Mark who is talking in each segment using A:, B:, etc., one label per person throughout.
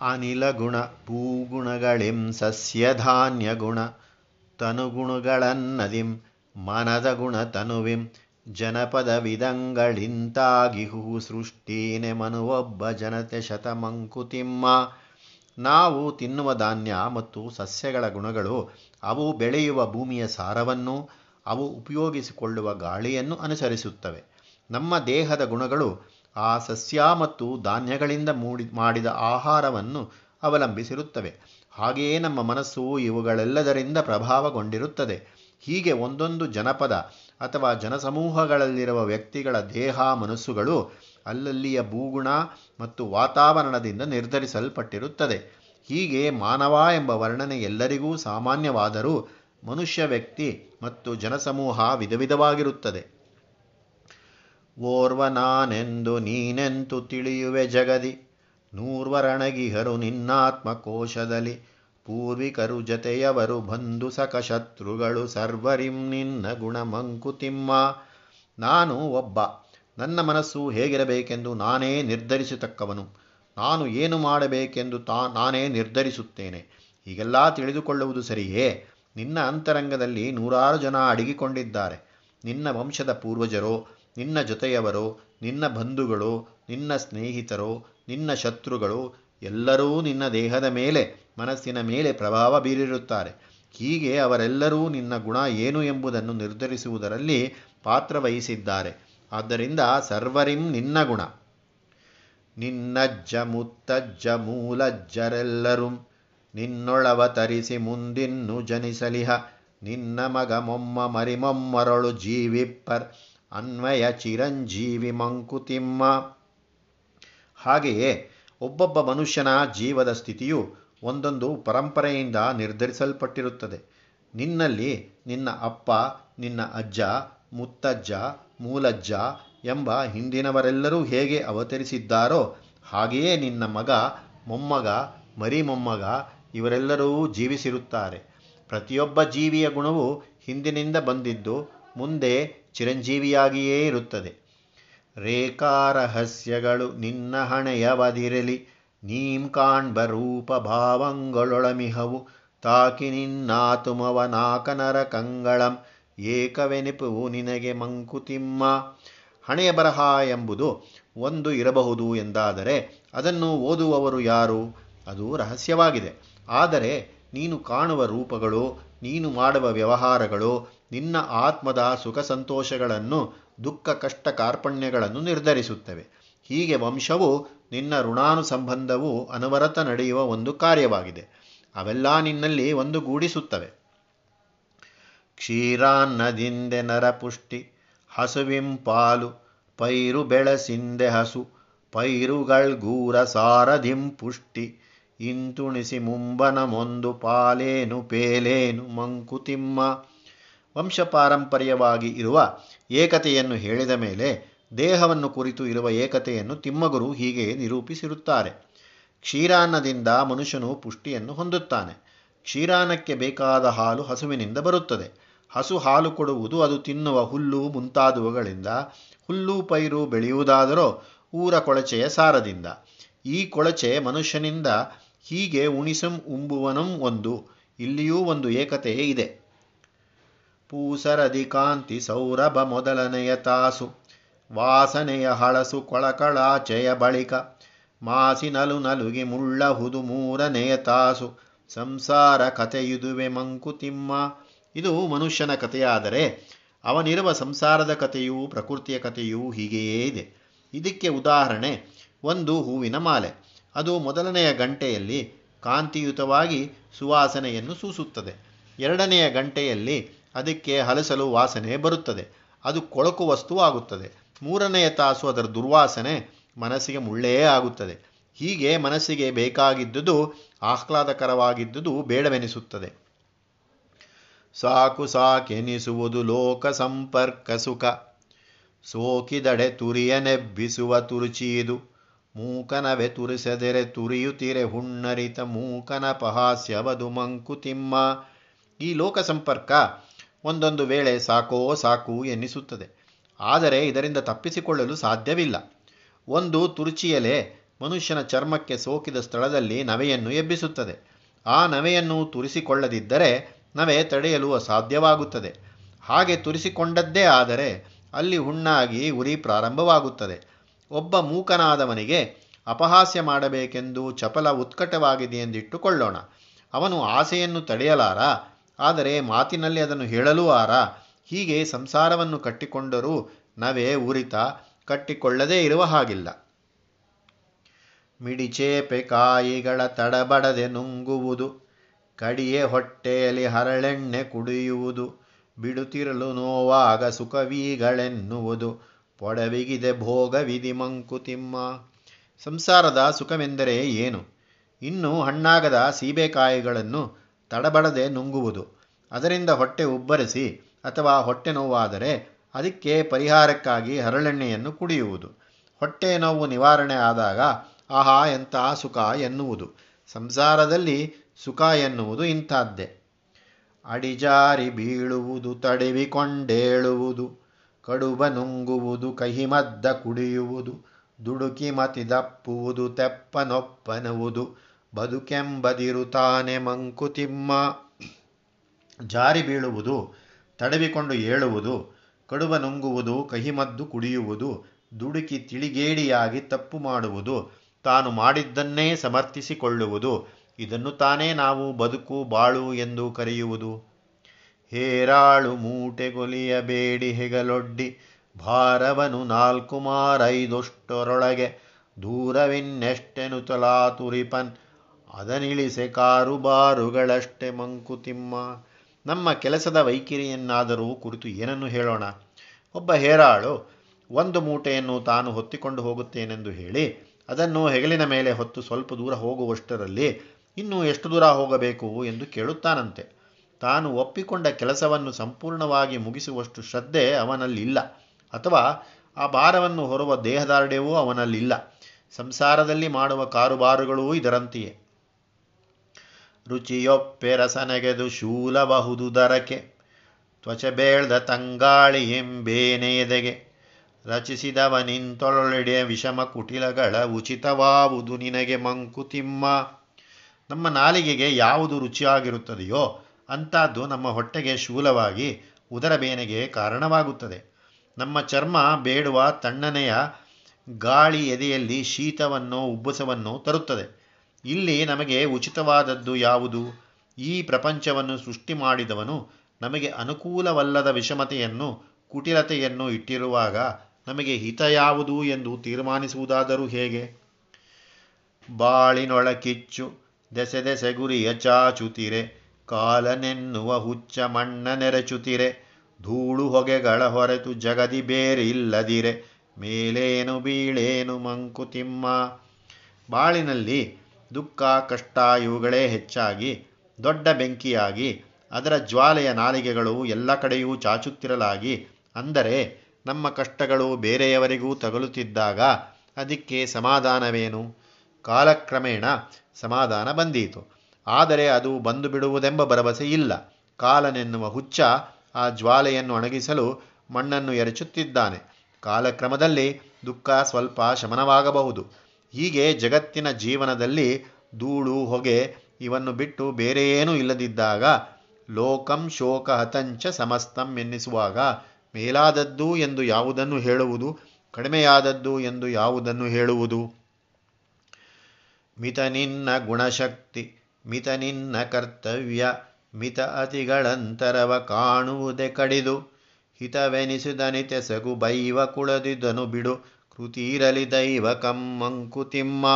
A: ಅನಿಲಗುಣ ಸಸ್ಯಧಾನ್ಯ ಗುಣ ತನುಗುಣಗಳನ್ನದಿಂ ಮನದ ಗುಣ ತನುವಿಂ ಜನಪದ ವಿಧಂಗಳಿಂತಾಗಿಹು ಸೃಷ್ಟೀನೆ ಮನುವೊಬ್ಬ ಜನತೆ ಶತಮಂಕುತಿಮ್ಮ. ನಾವು ತಿನ್ನುವ ಧಾನ್ಯ ಮತ್ತು ಸಸ್ಯಗಳ ಗುಣಗಳು ಅವು ಬೆಳೆಯುವ ಭೂಮಿಯ ಸಾರವನ್ನು, ಅವು ಉಪಯೋಗಿಸಿಕೊಳ್ಳುವ ಗಾಳಿಯನ್ನು ಅನುಸರಿಸುತ್ತವೆ. ನಮ್ಮ ದೇಹದ ಗುಣಗಳು ಆ ಸಸ್ಯ ಮತ್ತು ಧಾನ್ಯಗಳಿಂದ ಮೂಡಿ ಮಾಡಿದ ಆಹಾರವನ್ನು ಅವಲಂಬಿಸಿರುತ್ತವೆ. ಹಾಗೆಯೇ ನಮ್ಮ ಮನಸ್ಸು ಇವುಗಳೆಲ್ಲದರಿಂದ ಪ್ರಭಾವಗೊಂಡಿರುತ್ತದೆ. ಹೀಗೆ ಒಂದೊಂದು ಜನಪದ ಅಥವಾ ಜನಸಮೂಹಗಳಲ್ಲಿರುವ ವ್ಯಕ್ತಿಗಳ ದೇಹ, ಮನಸ್ಸುಗಳು ಅಲ್ಲಲ್ಲಿಯ ಭೂಗುಣ ಮತ್ತು ವಾತಾವರಣದಿಂದ ನಿರ್ಧರಿಸಲ್ಪಟ್ಟಿರುತ್ತದೆ. ಹೀಗೆ ಮಾನವ ಎಂಬ ವರ್ಣನೆ ಎಲ್ಲರಿಗೂ ಸಾಮಾನ್ಯವಾದರೂ ಮನುಷ್ಯ ವ್ಯಕ್ತಿ ಮತ್ತು ಜನಸಮೂಹ ವಿಧ ವಿಧವಾಗಿರುತ್ತದೆ ಓರ್ವ ನಾನೆಂದು ನೀನೆಂತು ತಿಳಿಯುವೆ ಜಗದಿ? ನೂರ್ವರಣಗಿಹರು ನಿನ್ನಾತ್ಮಕೋಶದಲ್ಲಿ. ಪೂರ್ವಿಕರು ಜತೆಯವರು ಬಂಧು ಸಕಶತ್ರುಗಳು. ಸರ್ವರಿಂ ನಿನ್ನ ಗುಣ ಮಂಕುತಿಮ್ಮ ನಾನು ಒಬ್ಬ. ನನ್ನ ಮನಸ್ಸು ಹೇಗಿರಬೇಕೆಂದು ನಾನೇ ನಿರ್ಧರಿಸತಕ್ಕವನು. ನಾನು ಏನು ಮಾಡಬೇಕೆಂದು ತಾ ನಾನೇ ನಿರ್ಧರಿಸುತ್ತೇನೆ. ಹೀಗೆಲ್ಲ ತಿಳಿದುಕೊಳ್ಳುವುದು ಸರಿಯೇ? ನಿನ್ನ ಅಂತರಂಗದಲ್ಲಿ ನೂರಾರು ಜನ ಅಡಗಿಕೊಂಡಿದ್ದಾರೆ. ನಿನ್ನ ವಂಶದ ಪೂರ್ವಜರು ನಿನ್ನ ಜೊತೆಯವರು, ನಿನ್ನ ಬಂಧುಗಳು, ನಿನ್ನ ಸ್ನೇಹಿತರು, ನಿನ್ನ ಶತ್ರುಗಳು ಎಲ್ಲರೂ ನಿನ್ನ ದೇಹದ ಮೇಲೆ, ಮನಸ್ಸಿನ ಮೇಲೆ ಪ್ರಭಾವ ಬೀರಿರುತ್ತಾರೆ. ಹೀಗೆ ಅವರೆಲ್ಲರೂ ನಿನ್ನ ಗುಣ ಏನು ಎಂಬುದನ್ನು ನಿರ್ಧರಿಸುವುದರಲ್ಲಿ ಪಾತ್ರವಹಿಸಿದ್ದಾರೆ. ಆದ್ದರಿಂದ ಸರ್ವರಿಂ ನಿನ್ನ ಗುಣ. ನಿನ್ನಜ್ಜ ಮುತ್ತಜ್ಜ ಮೂಲಜ್ಜರೆಲ್ಲರೂ ನಿನ್ನೊಳವತರಿಸಿ ಮುಂದಿನ್ನು ಜನಿಸಲಿಹ. ನಿನ್ನ ಮಗ ಮೊಮ್ಮ ಮರಿಮೊಮ್ಮರಳು ಜೀವಿಪ್ಪರ್. ಅನ್ವಯ ಚಿರಂಜೀವಿ ಮಂಕುತಿಮ್ಮ. ಹಾಗೆಯೇ ಒಬ್ಬೊಬ್ಬ ಮನುಷ್ಯನ ಜೀವದ ಸ್ಥಿತಿಯು ಒಂದೊಂದು ಪರಂಪರೆಯಿಂದ ನಿರ್ಧರಿಸಲ್ಪಟ್ಟಿರುತ್ತದೆ. ನಿನ್ನಲ್ಲಿ ನಿನ್ನ ಅಪ್ಪ, ನಿನ್ನ ಅಜ್ಜ, ಮುತ್ತಜ್ಜ, ಮೂಲಜ್ಜ ಎಂಬ ಹಿಂದಿನವರೆಲ್ಲರೂ ಹೇಗೆ ಅವತರಿಸಿದ್ದಾರೋ ಹಾಗೆಯೇ ನಿನ್ನ ಮಗ, ಮೊಮ್ಮಗ ಮರಿ ಮೊಮ್ಮಗ ಇವರೆಲ್ಲರೂ ಜೀವಿಸಿರುತ್ತಾರೆ. ಪ್ರತಿಯೊಬ್ಬ ಜೀವಿಯ ಗುಣವು ಹಿಂದಿನಿಂದ ಬಂದಿದ್ದು ಮುಂದೆ ಚಿರಂಜೀವಿಯಾಗಿಯೇ ಇರುತ್ತದೆ. ರೇಖಾರಹಸ್ಯಗಳು ನಿನ್ನ ಹಣೆಯವದಿರಲಿ. ನೀಂ ಕಾಣ್ಬ ರೂಪ ಭಾವಂಗಳೊಳಮಿಹವು ತಾಕಿ ನಿನ್ನಾತುಮವ ನಾಕನರ ಕಂಗಳಂ. ಏಕವೆನಿಪುವು ನಿನಗೆ ಮಂಕುತಿಮ್ಮ. ಹಣೆಯ ಬರಹ ಎಂಬುದು ಒಂದು ಇರಬಹುದು ಎಂದಾದರೆ ಅದನ್ನು ಓದುವವರು ಯಾರು? ಅದು ರಹಸ್ಯವಾಗಿದೆ. ಆದರೆ ನೀನು ಕಾಣುವ ರೂಪಗಳು ನೀನು ಮಾಡುವ ವ್ಯವಹಾರಗಳು ನಿನ್ನ ಆತ್ಮದ ಸುಖ ಸಂತೋಷಗಳನ್ನು, ದುಃಖ ಕಷ್ಟ ಕಾರ್ಪಣ್ಯಗಳನ್ನು ನಿರ್ಧರಿಸುತ್ತವೆ. ಹೀಗೆ ವಂಶವು ನಿನ್ನ ಋಣಾನುಸಂಬಂಧವು ಅನವರತ ನಡೆಯುವ ಒಂದು ಕಾರ್ಯವಾಗಿದೆ. ಅವೆಲ್ಲ ನಿನ್ನಲ್ಲಿ ಒಂದು ಗೂಡಿಸುತ್ತವೆ. ಕ್ಷೀರಾನ್ನದಿಂದೆ ನರಪುಷ್ಟಿ ಹಸುವಿಂ ಪಾಲು ಪೈರು ಬೆಳಸಿಂದೆ ಹಸು ಪೈರುಗಳ್ಗೂರ ಸಾರಧಿಂ ಪುಷ್ಟಿ ಇಂತುಣಿಸಿ ಮುಂಬನ ಮೊಂದು ಪಾಲೇನು ಪೇಲೇನು ಮಂಕುತಿಮ್ಮ. ವಂಶಪಾರಂಪರ್ಯವಾಗಿ ಇರುವ ಏಕತೆಯನ್ನು ಹೇಳಿದ ಮೇಲೆ ದೇಹವನ್ನು ಕುರಿತು ಇರುವ ಏಕತೆಯನ್ನು ತಿಮ್ಮಗುರು ಹೀಗೆ ನಿರೂಪಿಸಿರುತ್ತಾರೆ. ಕ್ಷೀರಾನ್ನದಿಂದ ಮನುಷ್ಯನು ಪುಷ್ಟಿಯನ್ನು ಹೊಂದುತ್ತಾನೆ. ಕ್ಷೀರಾನ್ನಕ್ಕೆ ಬೇಕಾದ ಹಾಲು ಹಸುವಿನಿಂದ ಬರುತ್ತದೆ. ಹಸು ಹಾಲು ಕೊಡುವುದು ಅದು ತಿನ್ನುವ ಹುಲ್ಲು ಮುಂತಾದವುಗಳಿಂದ, ಹುಲ್ಲು ಪೈರು ಬೆಳೆಯುವುದಾದರೂ ಊರ ಕೊಳಚೆಯ ಸಾರದಿಂದ. ಈ ಕೊಳಚೆ ಮನುಷ್ಯನಿಂದ ಹೀಗೆ ಉಣಿಸಂ ಉಂಬುವನಂ ಒಂದು. ಇಲ್ಲಿಯೂ ಒಂದು ಏಕತೆಯೇ ಇದೆ. ಪೂಸರದಿ ಕಾಂತಿ ಸೌರಭ ಮೊದಲನೆಯ ತಾಸು. ವಾಸನೆಯ ಹಳಸು ಕೊಳಕಳಾಚೆಯ ಬಳಿಕ. ಮಾಸಿನಲು ನಲುಗಿ ಮುಳ್ಳಹುದು ಮೂರನೆಯ ತಾಸು. ಸಂಸಾರ ಕಥೆಯುದುವೆ ಮಂಕುತಿಮ್ಮ ಇದು ಮನುಷ್ಯನ ಕಥೆಯಾದರೆ ಅವನಿರುವ ಸಂಸಾರದ ಕಥೆಯೂ ಪ್ರಕೃತಿಯ ಕಥೆಯೂ ಹೀಗೆಯೇ ಇದೆ. ಇದಕ್ಕೆ ಉದಾಹರಣೆ, ಒಂದು ಹೂವಿನ ಮಾಲೆ. ಅದು ಮೊದಲನೆಯ ಗಂಟೆಯಲ್ಲಿ ಕಾಂತಿಯುತವಾಗಿ ಸುವಾಸನೆಯನ್ನು ಸೂಸುತ್ತದೆ. ಎರಡನೆಯ ಗಂಟೆಯಲ್ಲಿ ಅದಕ್ಕೆ ಹಲಸಲು ವಾಸನೆ ಬರುತ್ತದೆ. ಅದು ಕೊಳಕು ವಸ್ತು ಆಗುತ್ತದೆ. ಮೂರನೆಯ ತಾಸು ಅದರ ದುರ್ವಾಸನೆ ಮನಸ್ಸಿಗೆ ಮುಳ್ಳೇ ಆಗುತ್ತದೆ. ಹೀಗೆ ಮನಸ್ಸಿಗೆ ಬೇಕಾಗಿದ್ದುದು, ಆಹ್ಲಾದಕರವಾಗಿದ್ದುದು ಬೇಡವೆನಿಸುತ್ತದೆ. ಸಾಕು ಸಾಕೆನಿಸುವುದು ಲೋಕ ಸಂಪರ್ಕ ಸುಖ. ಸೋಕಿದಡೆ ತುರಿಯನೆಬ್ಬಿಸುವ ತುರುಚಿದು. ಮೂಕನವೆ ತುರಿಸದೆರೆ ತುರಿಯುತ್ತಿರೆ ಹುಣ್ಣರಿತ ಮೂಕನ ಪಹಾಸ್ಯವದು ಮಂಕುತಿಮ್ಮ. ಈ ಲೋಕ ಸಂಪರ್ಕ ಒಂದೊಂದು ವೇಳೆ ಸಾಕೋ ಸಾಕು ಎನ್ನಿಸುತ್ತದೆ. ಆದರೆ ಇದರಿಂದ ತಪ್ಪಿಸಿಕೊಳ್ಳಲು ಸಾಧ್ಯವಿಲ್ಲ. ಒಂದು ತುರುಚಿಯಲೆ ಮನುಷ್ಯನ ಚರ್ಮಕ್ಕೆ ಸೋಕಿದ ಸ್ಥಳದಲ್ಲಿ ನವೆಯನ್ನು ಎಬ್ಬಿಸುತ್ತದೆ. ಆ ನವೆಯನ್ನು ತುರಿಸಿಕೊಳ್ಳದಿದ್ದರೆ ನವೆ ತಡೆಯಲು ಅಸಾಧ್ಯವಾಗುತ್ತದೆ. ಹಾಗೆ ತುರಿಸಿಕೊಂಡದ್ದೇ ಆದರೆ ಅಲ್ಲಿ ಹುಣ್ಣಾಗಿ ಉರಿ ಪ್ರಾರಂಭವಾಗುತ್ತದೆ. ಒಬ್ಬ ಮೂಕನಾದವನಿಗೆ ಅಪಹಾಸ್ಯ ಮಾಡಬೇಕೆಂದು ಚಪಲ ಉತ್ಕಟವಾಗಿದೆ ಎಂದಿಟ್ಟುಕೊಳ್ಳೋಣ. ಅವನು ಆಸೆಯನ್ನು ತಡೆಯಲಾರ, ಆದರೆ ಮಾತಿನಲ್ಲಿ ಅದನ್ನು ಹೇಳಲೂ ಆರ. ಹೀಗೆ ಸಂಸಾರವನ್ನು ಕಟ್ಟಿಕೊಂಡರೂ ನವೆ ಉರಿತ ಕಟ್ಟಿಕೊಳ್ಳದೇ ಇರುವ ಹಾಗಿಲ್ಲ. ಮಿಡಿಚೇಪೆ ಕಾಯಿಗಳ ತಡಬಡದೆ ನುಂಗುವುದು, ಕಡಿಯೆ ಹೊಟ್ಟೆಯಲ್ಲಿ ಹರಳೆಣ್ಣೆ ಕುಡಿಯುವುದು ಬಿಡುತ್ತಿರಲು ನೋವಾಗ ಸುಖವೀಗಳೆನ್ನುವುದು ಪೊಡವಿಗಿದೆ ಭೋಗವಿಧಿ ಮಂಕುತಿಮ್ಮ. ಸಂಸಾರದ ಸುಖವೆಂದರೆ ಏನು? ಇನ್ನು ಹಣ್ಣಾಗದ ಸೀಬೆಕಾಯಿಗಳನ್ನು ತಡಬಡದೆ ನುಂಗುವುದು, ಅದರಿಂದ ಹೊಟ್ಟೆ ಉಬ್ಬರಿಸಿ ಅಥವಾ ಹೊಟ್ಟೆ ನೋವಾದರೆ ಅದಕ್ಕೆ ಪರಿಹಾರಕ್ಕಾಗಿ ಹರಳೆಣ್ಣೆಯನ್ನು ಕುಡಿಯುವುದು. ಹೊಟ್ಟೆ ನೋವು ನಿವಾರಣೆ ಆದಾಗ ಆಹಾ ಎಂಥ ಸುಖ ಎನ್ನುವುದು. ಸಂಸಾರದಲ್ಲಿ ಸುಖ ಎನ್ನುವುದು ಇಂಥದ್ದೇ. ಅಡಿಜಾರಿ ಬೀಳುವುದು, ತಡೆವಿಕೊಂಡೇಳುವುದು. ಕಡುಬ ನುಂಗುವುದು ಕಹಿಮದ್ದ ಕುಡಿಯುವುದು, ದುಡುಕಿ ಮತಿದಪ್ಪುವುದು, ತೆಪ್ಪನೊಪ್ಪನುವುದು ಬದುಕೆಂಬದಿರುತ್ತಾನೆ ಮಂಕುತಿಮ್ಮ. ಜಾರಿ ಬೀಳುವುದು, ತಡವಿಕೊಂಡು ಏಳುವುದು ಕಡುಬ ನುಂಗುವುದು ಕಹಿಮದ್ದು ಕುಡಿಯುವುದು, ದುಡುಕಿ ತಿಳಿಗೇಡಿಯಾಗಿ ತಪ್ಪು ಮಾಡುವುದು, ತಾನು ಮಾಡಿದ್ದನ್ನೇ ಸಮರ್ಥಿಸಿಕೊಳ್ಳುವುದು, ಇದನ್ನು ತಾನೇ ನಾವು ಬದುಕು ಬಾಳು ಎಂದು ಕರೆಯುವುದು. ಹೇರಾಳು ಮೂಟೆಗೊಲಿಯಬೇಡಿ ಹೆಗಲೊಡ್ಡಿ ಭಾರವನು ನಾಲ್ಕು ಮಾರೈದೊಷ್ಟರೊಳಗೆ ದೂರವಿನ್ನೆಷ್ಟೆನು ತುರಿಪನ್ ಅದನಿಳಿಸೆ ಕಾರುಬಾರುಗಳಷ್ಟೆ ಮಂಕುತಿಮ್ಮ ನಮ್ಮ ಕೆಲಸದ ವೈಖರಿಯನ್ನಾದರೂ ಕುರಿತು ಏನನ್ನು ಹೇಳೋಣ? ಒಬ್ಬ ಹೇರಾಳು, ಒಂದು ಮೂಟೆಯನ್ನು ತಾನು ಹೊತ್ತಿಕೊಂಡು ಹೋಗುತ್ತೇನೆಂದು ಹೇಳಿ, ಅದನ್ನು ಹೆಗಲಿನ ಮೇಲೆ ಹೊತ್ತು ಸ್ವಲ್ಪ ದೂರ ಹೋಗುವಷ್ಟರಲ್ಲಿ ಇನ್ನೂ ಎಷ್ಟು ದೂರ ಹೋಗಬೇಕು ಎಂದು ಕೇಳುತ್ತಾನಂತೆ. ತಾನು ಒಪ್ಪಿಕೊಂಡ ಕೆಲಸವನ್ನು ಸಂಪೂರ್ಣವಾಗಿ ಮುಗಿಸುವಷ್ಟು ಶ್ರದ್ಧೆ ಅವನಲ್ಲಿಲ್ಲ. ಅಥವಾ ಆ ಭಾರವನ್ನು ಹೊರುವ ದೇಹದಾರ್ಢ್ಯವೂ ಅವನಲ್ಲಿಲ್ಲ. ಸಂಸಾರದಲ್ಲಿ ಮಾಡುವ ಕಾರುಬಾರುಗಳೂ ಇದರಂತೆಯೇ. ರುಚಿಯೊಪ್ಪೆ ರಸನೆಗೆದು ಶೂಲಬಹುದು ದರಕೆ ತ್ವಚೆ ಬೇಳ್ದ ತಂಗಾಳಿ ಎಂಬೇನೆಯದೆಗೆ ರಚಿಸಿದವನಿಂತೊಳೊಳೆಡೆಯ ವಿಷಮ ಕುಟಿಲಗಳ ಉಚಿತವಾವುದು ನಿನಗೆ ಮಂಕುತಿಮ್ಮ. ನಮ್ಮ ನಾಲಿಗೆಗೆ ಯಾವುದು ರುಚಿಯಾಗಿರುತ್ತದೆಯೋ ಅಂಥದ್ದು ನಮ್ಮ ಹೊಟ್ಟೆಗೆ ಶೂಲವಾಗಿ ಉದರ ಬೇನೆಗೆ ಕಾರಣವಾಗುತ್ತದೆ. ನಮ್ಮ ಚರ್ಮ ಬೇಡುವ ತಣ್ಣನೆಯ ಗಾಳಿ ಎದೆಯಲ್ಲಿ ಶೀತವನ್ನು ಉಬ್ಬಸವನ್ನು ತರುತ್ತದೆ. ಇಲ್ಲಿ ನಮಗೆ ಉಚಿತವಾದದ್ದು ಯಾವುದು? ಈ ಪ್ರಪಂಚವನ್ನು ಸೃಷ್ಟಿ ಮಾಡಿದವನು ನಮಗೆ ಅನುಕೂಲವಲ್ಲದ ವಿಷಮತೆಯನ್ನು, ಕುಟಿಲತೆಯನ್ನು ಇಟ್ಟಿರುವಾಗ ನಮಗೆ ಹಿತ ಯಾವುದು ಎಂದು ತೀರ್ಮಾನಿಸುವುದಾದರೂ ಹೇಗೆ? ಬಾಳಿನೊಳ ಕಿಚ್ಚು ದೆಸೆ ಗುರಿಯ ಚಾಚುತಿರೆ ಕಾಲನೆನ್ನುವ ಹುಚ್ಚ ಮಣ್ಣ ನೆರಚುತಿರೆ, ಧೂಳು ಹೊಗೆಗಳ ಹೊರತು ಜಗದಿ ಬೇರೆ ಇಲ್ಲದಿರೆ, ಮೇಲೇನು ಬೀಳೇನು ಮಂಕುತಿಮ್ಮ ಬಾಳಿನಲ್ಲಿ ದುಃಖ, ಕಷ್ಟ ಇವುಗಳೇ ಹೆಚ್ಚಾಗಿ, ದೊಡ್ಡ ಬೆಂಕಿಯಾಗಿ, ಅದರ ಜ್ವಾಲೆಯ ನಾಲಿಗೆಗಳು ಎಲ್ಲ ಕಡೆಯೂ ಚಾಚುತ್ತಿರಲಾಗಿ, ಅಂದರೆ ನಮ್ಮ ಕಷ್ಟಗಳು ಬೇರೆಯವರಿಗೂ ತಗಲುತ್ತಿದ್ದಾಗ ಅದಕ್ಕೆ ಸಮಾಧಾನವೇನು? ಕಾಲಕ್ರಮೇಣ ಸಮಾಧಾನ ಬಂದೀತು. ಆದರೆ ಅದು ಬಂದು ಬಿಡುವುದೆಂಬ ಭರವಸೆ ಇಲ್ಲ. ಕಾಲನೆನ್ನುವ ಹುಚ್ಚ ಆ ಜ್ವಾಲೆಯನ್ನು ಅಣಗಿಸಲು ಮಣ್ಣನ್ನು ಎರಚುತ್ತಿದ್ದಾನೆ. ಕಾಲಕ್ರಮದಲ್ಲಿ ದುಃಖ ಸ್ವಲ್ಪ ಶಮನವಾಗಬಹುದು. ಹೀಗೆ ಜಗತ್ತಿನ ಜೀವನದಲ್ಲಿ ಧೂಳು, ಹೊಗೆ ಇವನ್ನು ಬಿಟ್ಟು ಬೇರೆಯೇನೂ ಇಲ್ಲದಿದ್ದಾಗ ಲೋಕಂ ಶೋಕ ಹತಂಚ ಸಮಸ್ತಂ ಎನ್ನಿಸುವಾಗ ಮೇಲಾದದ್ದು ಎಂದು ಯಾವುದನ್ನು ಹೇಳುವುದು? ಕಡಿಮೆಯಾದದ್ದು ಎಂದು ಯಾವುದನ್ನು ಹೇಳುವುದು? ಮಿತ ಗುಣಶಕ್ತಿ. ಮಿತ ನಿನ್ನ ಕರ್ತವ್ಯ, ಮಿತ ಅತಿಗಳಂತರವ ಕಾಣುವುದೇ ಕಡಿದು ಹಿತವೆನಿಸಿದನಿತೆಸಗು ಬೈವ ಕುಳದಿದನು ಬಿಡು ಕೃತಿರಲಿ ದೈವ ಕಮ್ಮಂಕುತಿಮ್ಮ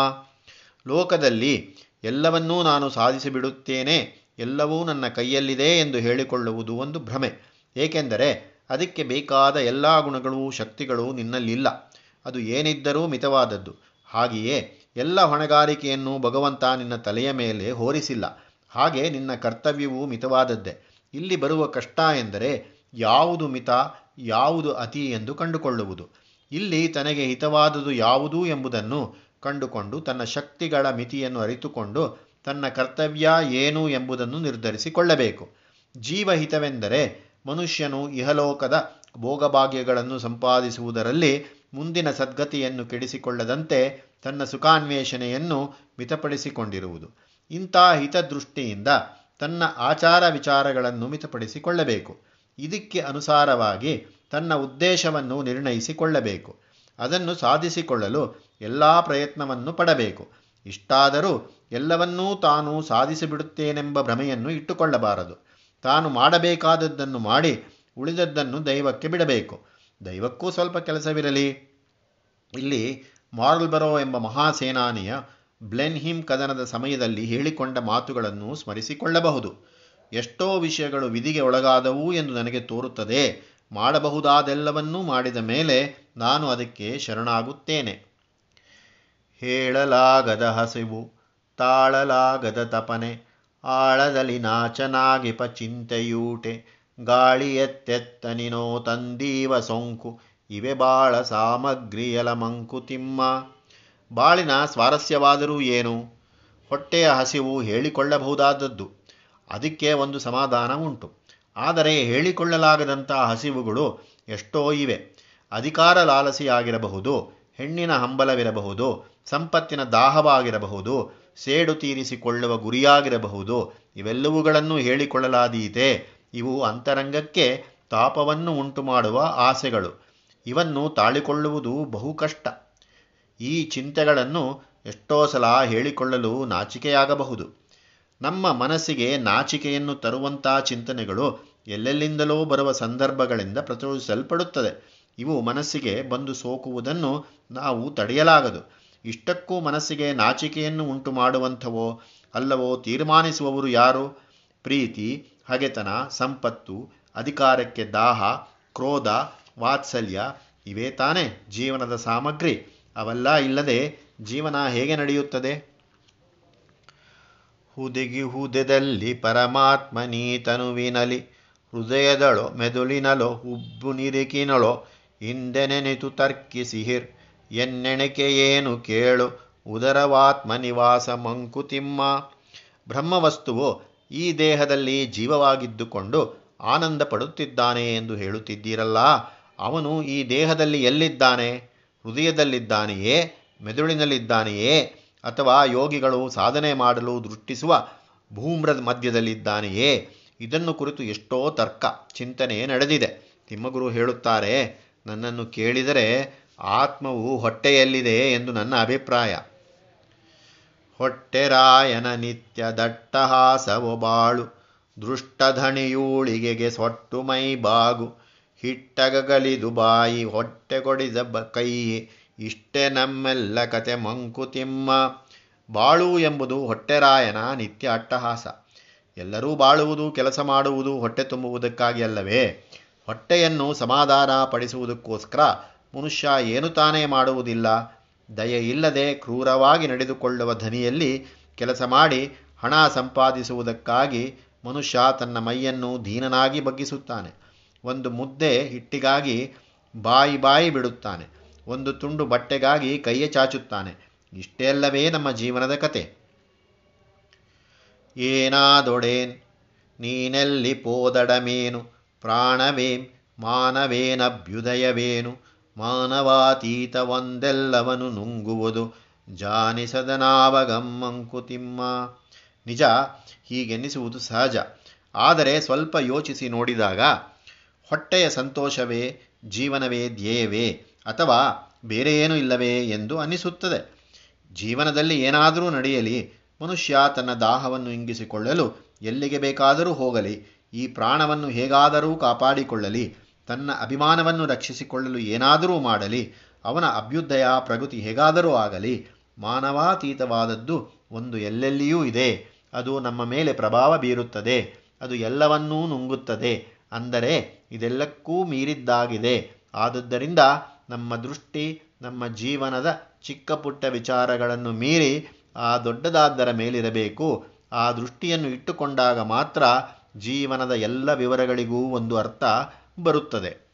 A: ಲೋಕದಲ್ಲಿ ಎಲ್ಲವನ್ನೂ ನಾನು ಸಾಧಿಸಿಬಿಡುತ್ತೇನೆ, ಎಲ್ಲವೂ ನನ್ನ ಕೈಯಲ್ಲಿದೆ ಎಂದು ಹೇಳಿಕೊಳ್ಳುವುದು ಒಂದು ಭ್ರಮೆ. ಏಕೆಂದರೆ ಅದಕ್ಕೆ ಬೇಕಾದ ಎಲ್ಲ ಗುಣಗಳು ಶಕ್ತಿಗಳು ನಿನ್ನಲ್ಲಿಲ್ಲ. ಅದು ಏನಿದ್ದರೂ ಮಿತವಾದದ್ದು. ಹಾಗೆಯೇ ಎಲ್ಲ ಹೊಣೆಗಾರಿಕೆಯನ್ನು ಭಗವಂತ ನಿನ್ನ ತಲೆಯ ಮೇಲೆ ಹೋರಿಸಿಲ್ಲ. ಹಾಗೆ ನಿನ್ನ ಕರ್ತವ್ಯವೂ ಮಿತವಾದದ್ದೇ. ಇಲ್ಲಿ ಬರುವ ಕಷ್ಟ ಎಂದರೆ ಯಾವುದು ಮಿತ, ಯಾವುದು ಅತಿ ಎಂದು ಕಂಡುಕೊಳ್ಳುವುದು. ಇಲ್ಲಿ ತನಗೆ ಹಿತವಾದುದು ಯಾವುದು ಎಂಬುದನ್ನು ಕಂಡುಕೊಂಡು ತನ್ನ ಶಕ್ತಿಗಳ ಮಿತಿಯನ್ನು ಅರಿತುಕೊಂಡು ತನ್ನ ಕರ್ತವ್ಯ ಏನು ಎಂಬುದನ್ನು ನಿರ್ಧರಿಸಿಕೊಳ್ಳಬೇಕು. ಜೀವಹಿತವೆಂದರೆ ಮನುಷ್ಯನು ಇಹಲೋಕದ ಭೋಗಭಾಗ್ಯಗಳನ್ನು ಸಂಪಾದಿಸುವುದರಲ್ಲಿ ಮುಂದಿನ ಸದ್ಗತಿಯನ್ನು ಕೆಡಿಸಿಕೊಳ್ಳದಂತೆ ತನ್ನ ಸುಖಾನ್ವೇಷಣೆಯನ್ನು ಮಿತಪಡಿಸಿಕೊಂಡಿರುವುದು. ಇಂಥ ಹಿತದೃಷ್ಟಿಯಿಂದ ತನ್ನ ಆಚಾರ ವಿಚಾರಗಳನ್ನು ಮಿತಪಡಿಸಿಕೊಳ್ಳಬೇಕು. ಇದಕ್ಕೆ ಅನುಸಾರವಾಗಿ ತನ್ನ ಉದ್ದೇಶವನ್ನು ನಿರ್ಣಯಿಸಿಕೊಳ್ಳಬೇಕು. ಅದನ್ನು ಸಾಧಿಸಿಕೊಳ್ಳಲು ಎಲ್ಲ ಪ್ರಯತ್ನವನ್ನು ಪಡಬೇಕು. ಇಷ್ಟಾದರೂ ಎಲ್ಲವನ್ನೂ ತಾನು ಸಾಧಿಸಿಬಿಡುತ್ತೇನೆಂಬ ಭ್ರಮೆಯನ್ನು ಇಟ್ಟುಕೊಳ್ಳಬಾರದು. ತಾನು ಮಾಡಬೇಕಾದದ್ದನ್ನು ಮಾಡಿ ಉಳಿದದ್ದನ್ನು ದೈವಕ್ಕೆ ಬಿಡಬೇಕು. ದೈವಕ್ಕೂ ಸ್ವಲ್ಪ ಕೆಲಸವಿರಲಿ. ಇಲ್ಲಿ ಮಾರ್ಲ್ಬರೋ ಎಂಬ ಮಹಾಸೇನಾನಿಯ ಬ್ಲೆನ್ಹಿಮ್ ಕದನದ ಸಮಯದಲ್ಲಿ ಹೇಳಿಕೊಂಡ ಮಾತುಗಳನ್ನು ಸ್ಮರಿಸಿಕೊಳ್ಳಬಹುದು. ಎಷ್ಟೋ ವಿಷಯಗಳು ವಿಧಿಗೆ ಒಳಗಾದವು ಎಂದು ನನಗೆ ತೋರುತ್ತದೆ. ಮಾಡಬಹುದಾದೆಲ್ಲವನ್ನೂ ಮಾಡಿದ ಮೇಲೆ ನಾನು ಅದಕ್ಕೆ ಶರಣಾಗುತ್ತೇನೆ. ಹೇಳಲಾಗದ ಹಸಿವು, ತಾಳಲಾಗದ ತಪನೆ, ಆಳದಲ್ಲಿ ನಾಚನಾಗಿಪ ಚಿಂತೆಯೂಟೆ ಗಾಳಿ ಎತ್ತೆತ್ತನಿನೋ ತಂದೀವ ಸೊಂಕು, ಇವೆ ಬಾಳ ಸಾಮಗ್ರಿಯಲ ಮಂಕುತಿಮ್ಮ ಬಾಳಿನ ಸ್ವಾರಸ್ಯವಾದರೂ ಏನು? ಹೊಟ್ಟೆಯ ಹಸಿವು ಹೇಳಿಕೊಳ್ಳಬಹುದಾದದ್ದು. ಅದಕ್ಕೆ ಒಂದು ಸಮಾಧಾನ ಉಂಟು. ಆದರೆ ಹೇಳಿಕೊಳ್ಳಲಾಗದಂಥ ಹಸಿವುಗಳು ಎಷ್ಟೋ ಇವೆ. ಅಧಿಕಾರ ಲಾಲಸಿಯಾಗಿರಬಹುದು, ಹೆಣ್ಣಿನ ಹಂಬಲವಿರಬಹುದು, ಸಂಪತ್ತಿನ ದಾಹವಾಗಿರಬಹುದು, ಸೇಡು ತೀರಿಸಿಕೊಳ್ಳುವ ಗುರಿಯಾಗಿರಬಹುದು, ಇವೆಲ್ಲವುಗಳನ್ನು ಹೇಳಿಕೊಳ್ಳಲಾದೀತೆ. ಇವು ಅಂತರಂಗಕ್ಕೆ ತಾಪವನ್ನು ಉಂಟು ಮಾಡುವ ಆಸೆಗಳು. ಇವನ್ನು ತಾಳಿಕೊಳ್ಳುವುದು ಬಹು ಕಷ್ಟ. ಈ ಚಿಂತೆಗಳನ್ನು ಎಷ್ಟೋ ಸಲ ಹೇಳಿಕೊಳ್ಳಲು ನಾಚಿಕೆಯಾಗಬಹುದು. ನಮ್ಮ ಮನಸ್ಸಿಗೆ ನಾಚಿಕೆಯನ್ನು ತರುವಂಥ ಚಿಂತನೆಗಳು ಎಲ್ಲೆಲ್ಲಿಂದಲೋ ಬರುವ ಸಂದರ್ಭಗಳಿಂದ ಪ್ರಚೋದಿಸಲ್ಪಡುತ್ತದೆ. ಇವು ಮನಸ್ಸಿಗೆ ಬಂದು ಸೋಕುವುದನ್ನು ನಾವು ತಡೆಯಲಾಗದು. ಇಷ್ಟಕ್ಕೂ ಮನಸ್ಸಿಗೆ ನಾಚಿಕೆಯನ್ನು ಉಂಟು ಮಾಡುವಂಥವೋ ಅಲ್ಲವೋ ತೀರ್ಮಾನಿಸುವವರು ಯಾರು? ಪ್ರೀತಿ ಹಗೆತನ, ಸಂಪತ್ತು, ಅಧಿಕಾರಕ್ಕೆ ದಾಹ, ಕ್ರೋಧ, ವಾತ್ಸಲ್ಯ ಇವೇ ತಾನೇ ಜೀವನದ ಸಾಮಗ್ರಿ. ಅವೆಲ್ಲ ಇಲ್ಲದೆ ಜೀವನ ಹೇಗೆ ನಡೆಯುತ್ತದೆ? ಹುದಿಗಿ ಹುದೆದಲ್ಲಿ ಪರಮಾತ್ಮನೀತನುವಿನಲಿ ಹೃದಯದಳೋ ಮೆದುಳಿನಲೋ ಉಬ್ಬು ನಿರಿಕಿನಳೋ ಹಿಂದೆನೆನಿತು ತರ್ಕಿಸಿಹಿರ್ ಎನ್ನೆಣಿಕೆ ಏನು ಕೇಳು, ಉದರವಾತ್ಮ ನಿವಾಸ ಮಂಕುತಿಮ್ಮ. ಬ್ರಹ್ಮವಸ್ತುವು ಈ ದೇಹದಲ್ಲಿ ಜೀವವಾಗಿದ್ದುಕೊಂಡು ಆನಂದ ಪಡುತ್ತಿದ್ದಾನೆ ಎಂದು ಹೇಳುತ್ತಿದ್ದೀರಲ್ಲ. ಅವನು ಈ ದೇಹದಲ್ಲಿ ಎಲ್ಲಿದ್ದಾನೆ? ಹೃದಯದಲ್ಲಿದ್ದಾನೆಯೇ? ಮೆದುಳಿನಲ್ಲಿದ್ದಾನೆಯೇ? ಅಥವಾ ಯೋಗಿಗಳು ಸಾಧನೆ ಮಾಡಲು ದೃಷ್ಟಿಸುವ ಭೂಮ್ರದ ಮಧ್ಯದಲ್ಲಿದ್ದಾನೆಯೇ? ಇದನ್ನು ಕುರಿತು ಎಷ್ಟೋ ತರ್ಕ, ಚಿಂತನೆ ನಡೆದಿದೆ. ತಿಮ್ಮಗುರು ಹೇಳುತ್ತಾರೆ, ನನ್ನನ್ನು ಕೇಳಿದರೆ ಆತ್ಮವು ಹೊಟ್ಟೆಯಲ್ಲಿದೆ ಎಂದು ನನ್ನ ಅಭಿಪ್ರಾಯ. ಹೊಟ್ಟೆರಾಯನ ನಿತ್ಯ ದಟ್ಟಹಾಸವು ಬಾಳು. ದೃಷ್ಟಧಣಿಯೂಳಿಗೆಗೆ ಸೊಟ್ಟು ಮೈ ಬಾಗು. ಹಿಟ್ಟಗಲಿದು ಬಾಯಿ ಹೊಟ್ಟೆ ಕೊಡಿದ ಬ ಕೈ ಇಷ್ಟೇ ನಮ್ಮೆಲ್ಲ ಕತೆ ಮಂಕುತಿಮ್ಮ ಬಾಳು ಎಂಬುದು ಹೊಟ್ಟೆರಾಯನ ನಿತ್ಯ ಅಟ್ಟಹಾಸ. ಎಲ್ಲರೂ ಬಾಳುವುದು, ಕೆಲಸ ಮಾಡುವುದು, ಹೊಟ್ಟೆ ತುಂಬುವುದಕ್ಕಾಗಿ ಅಲ್ಲವೇ? ಹೊಟ್ಟೆಯನ್ನು ಸಮಾಧಾನ ಪಡಿಸುವುದಕ್ಕೋಸ್ಕರ ಮನುಷ್ಯ ಏನು ತಾನೇ ಮಾಡುವುದಿಲ್ಲ? ದಯೆ ಇಲ್ಲದೆ ಕ್ರೂರವಾಗಿ ನಡೆದುಕೊಳ್ಳುವ ಧನಿಯಲ್ಲಿ ಕೆಲಸ ಮಾಡಿ ಹಣ ಸಂಪಾದಿಸುವುದಕ್ಕಾಗಿ ಮನುಷ್ಯ ತನ್ನ ಮೈಯನ್ನು ದೀನನಾಗಿ ಬಗ್ಗಿಸುತ್ತಾನೆ. ಒಂದು ಮುದ್ದೆ ಹಿಟ್ಟಿಗಾಗಿ ಬಾಯಿ ಬಾಯಿ ಬಿಡುತ್ತಾನೆ. ಒಂದು ತುಂಡು ಬಟ್ಟೆಗಾಗಿ ಕೈಯ ಚಾಚುತ್ತಾನೆ. ಇಷ್ಟೆಲ್ಲವೇ ನಮ್ಮ ಜೀವನದ ಕತೆ. ಏನಾದೊಡೇನ್? ನೀನೆಲ್ಲಿ ಪೋದಡಮೇನು? ಪ್ರಾಣವೇಂ? ಮಾನವೇನಭ್ಯುದಯವೇನು? ಮಾನವಾತೀತವೊಂದೆಲ್ಲವನು ನುಂಗುವುದು. ಜಾನಿಸದ ನಾವಗಮ್ಮಂಕುತಿಮ್ಮ ನಿಜ, ಹೀಗೆನ್ನಿಸುವುದು ಸಹಜ. ಆದರೆ ಸ್ವಲ್ಪ ಯೋಚಿಸಿ ನೋಡಿದಾಗ, ಹೊಟ್ಟೆಯ ಸಂತೋಷವೇ, ಜೀವನವೇ ಧ್ಯೇಯವೇ, ಅಥವಾ ಬೇರೆ ಏನೂ ಇಲ್ಲವೇ ಎಂದು ಅನಿಸುತ್ತದೆ ಜೀವನದಲ್ಲಿ ಏನಾದರೂ ನಡೆಯಲಿ, ಮನುಷ್ಯ ತನ್ನ ದಾಹವನ್ನು ಇಂಗಿಸಿಕೊಳ್ಳಲು ಎಲ್ಲಿಗೆ ಬೇಕಾದರೂ ಹೋಗಲಿ, ಈ ಪ್ರಾಣವನ್ನು ಹೇಗಾದರೂ ಕಾಪಾಡಿಕೊಳ್ಳಲಿ ತನ್ನ ಅಭಿಮಾನವನ್ನು ರಕ್ಷಿಸಿಕೊಳ್ಳಲು ಏನಾದರೂ ಮಾಡಲಿ, ಅವನ ಅಭ್ಯುದಯ, ಪ್ರಗತಿ ಹೇಗಾದರೂ ಆಗಲಿ, ಮಾನವಾತೀತವಾದದ್ದು ಒಂದು ಎಲ್ಲೆಲ್ಲಿಯೂ ಇದೆ. ಅದು ನಮ್ಮ ಮೇಲೆ ಪ್ರಭಾವ ಬೀರುತ್ತದೆ. ಅದು ಎಲ್ಲವನ್ನೂ ನುಂಗುತ್ತದೆ. ಅಂದರೆ ಇದೆಲ್ಲಕ್ಕೂ ಮೀರಿದ್ದಾಗಿದೆ. ಆದುದರಿಂದ ನಮ್ಮ ದೃಷ್ಟಿ, ನಮ್ಮ ಜೀವನದ ಚಿಕ್ಕ ಪುಟ್ಟ ವಿಚಾರಗಳನ್ನು ಮೀರಿ ಆ ದೊಡ್ಡದಾದ್ದರ ಮೇಲಿರಬೇಕು. ಆ ದೃಷ್ಟಿಯನ್ನು ಇಟ್ಟುಕೊಂಡಾಗ ಮಾತ್ರ ಜೀವನದ ಎಲ್ಲ ವಿವರಗಳಿಗೂ ಒಂದು ಅರ್ಥ ಬರುತ್ತದೆ.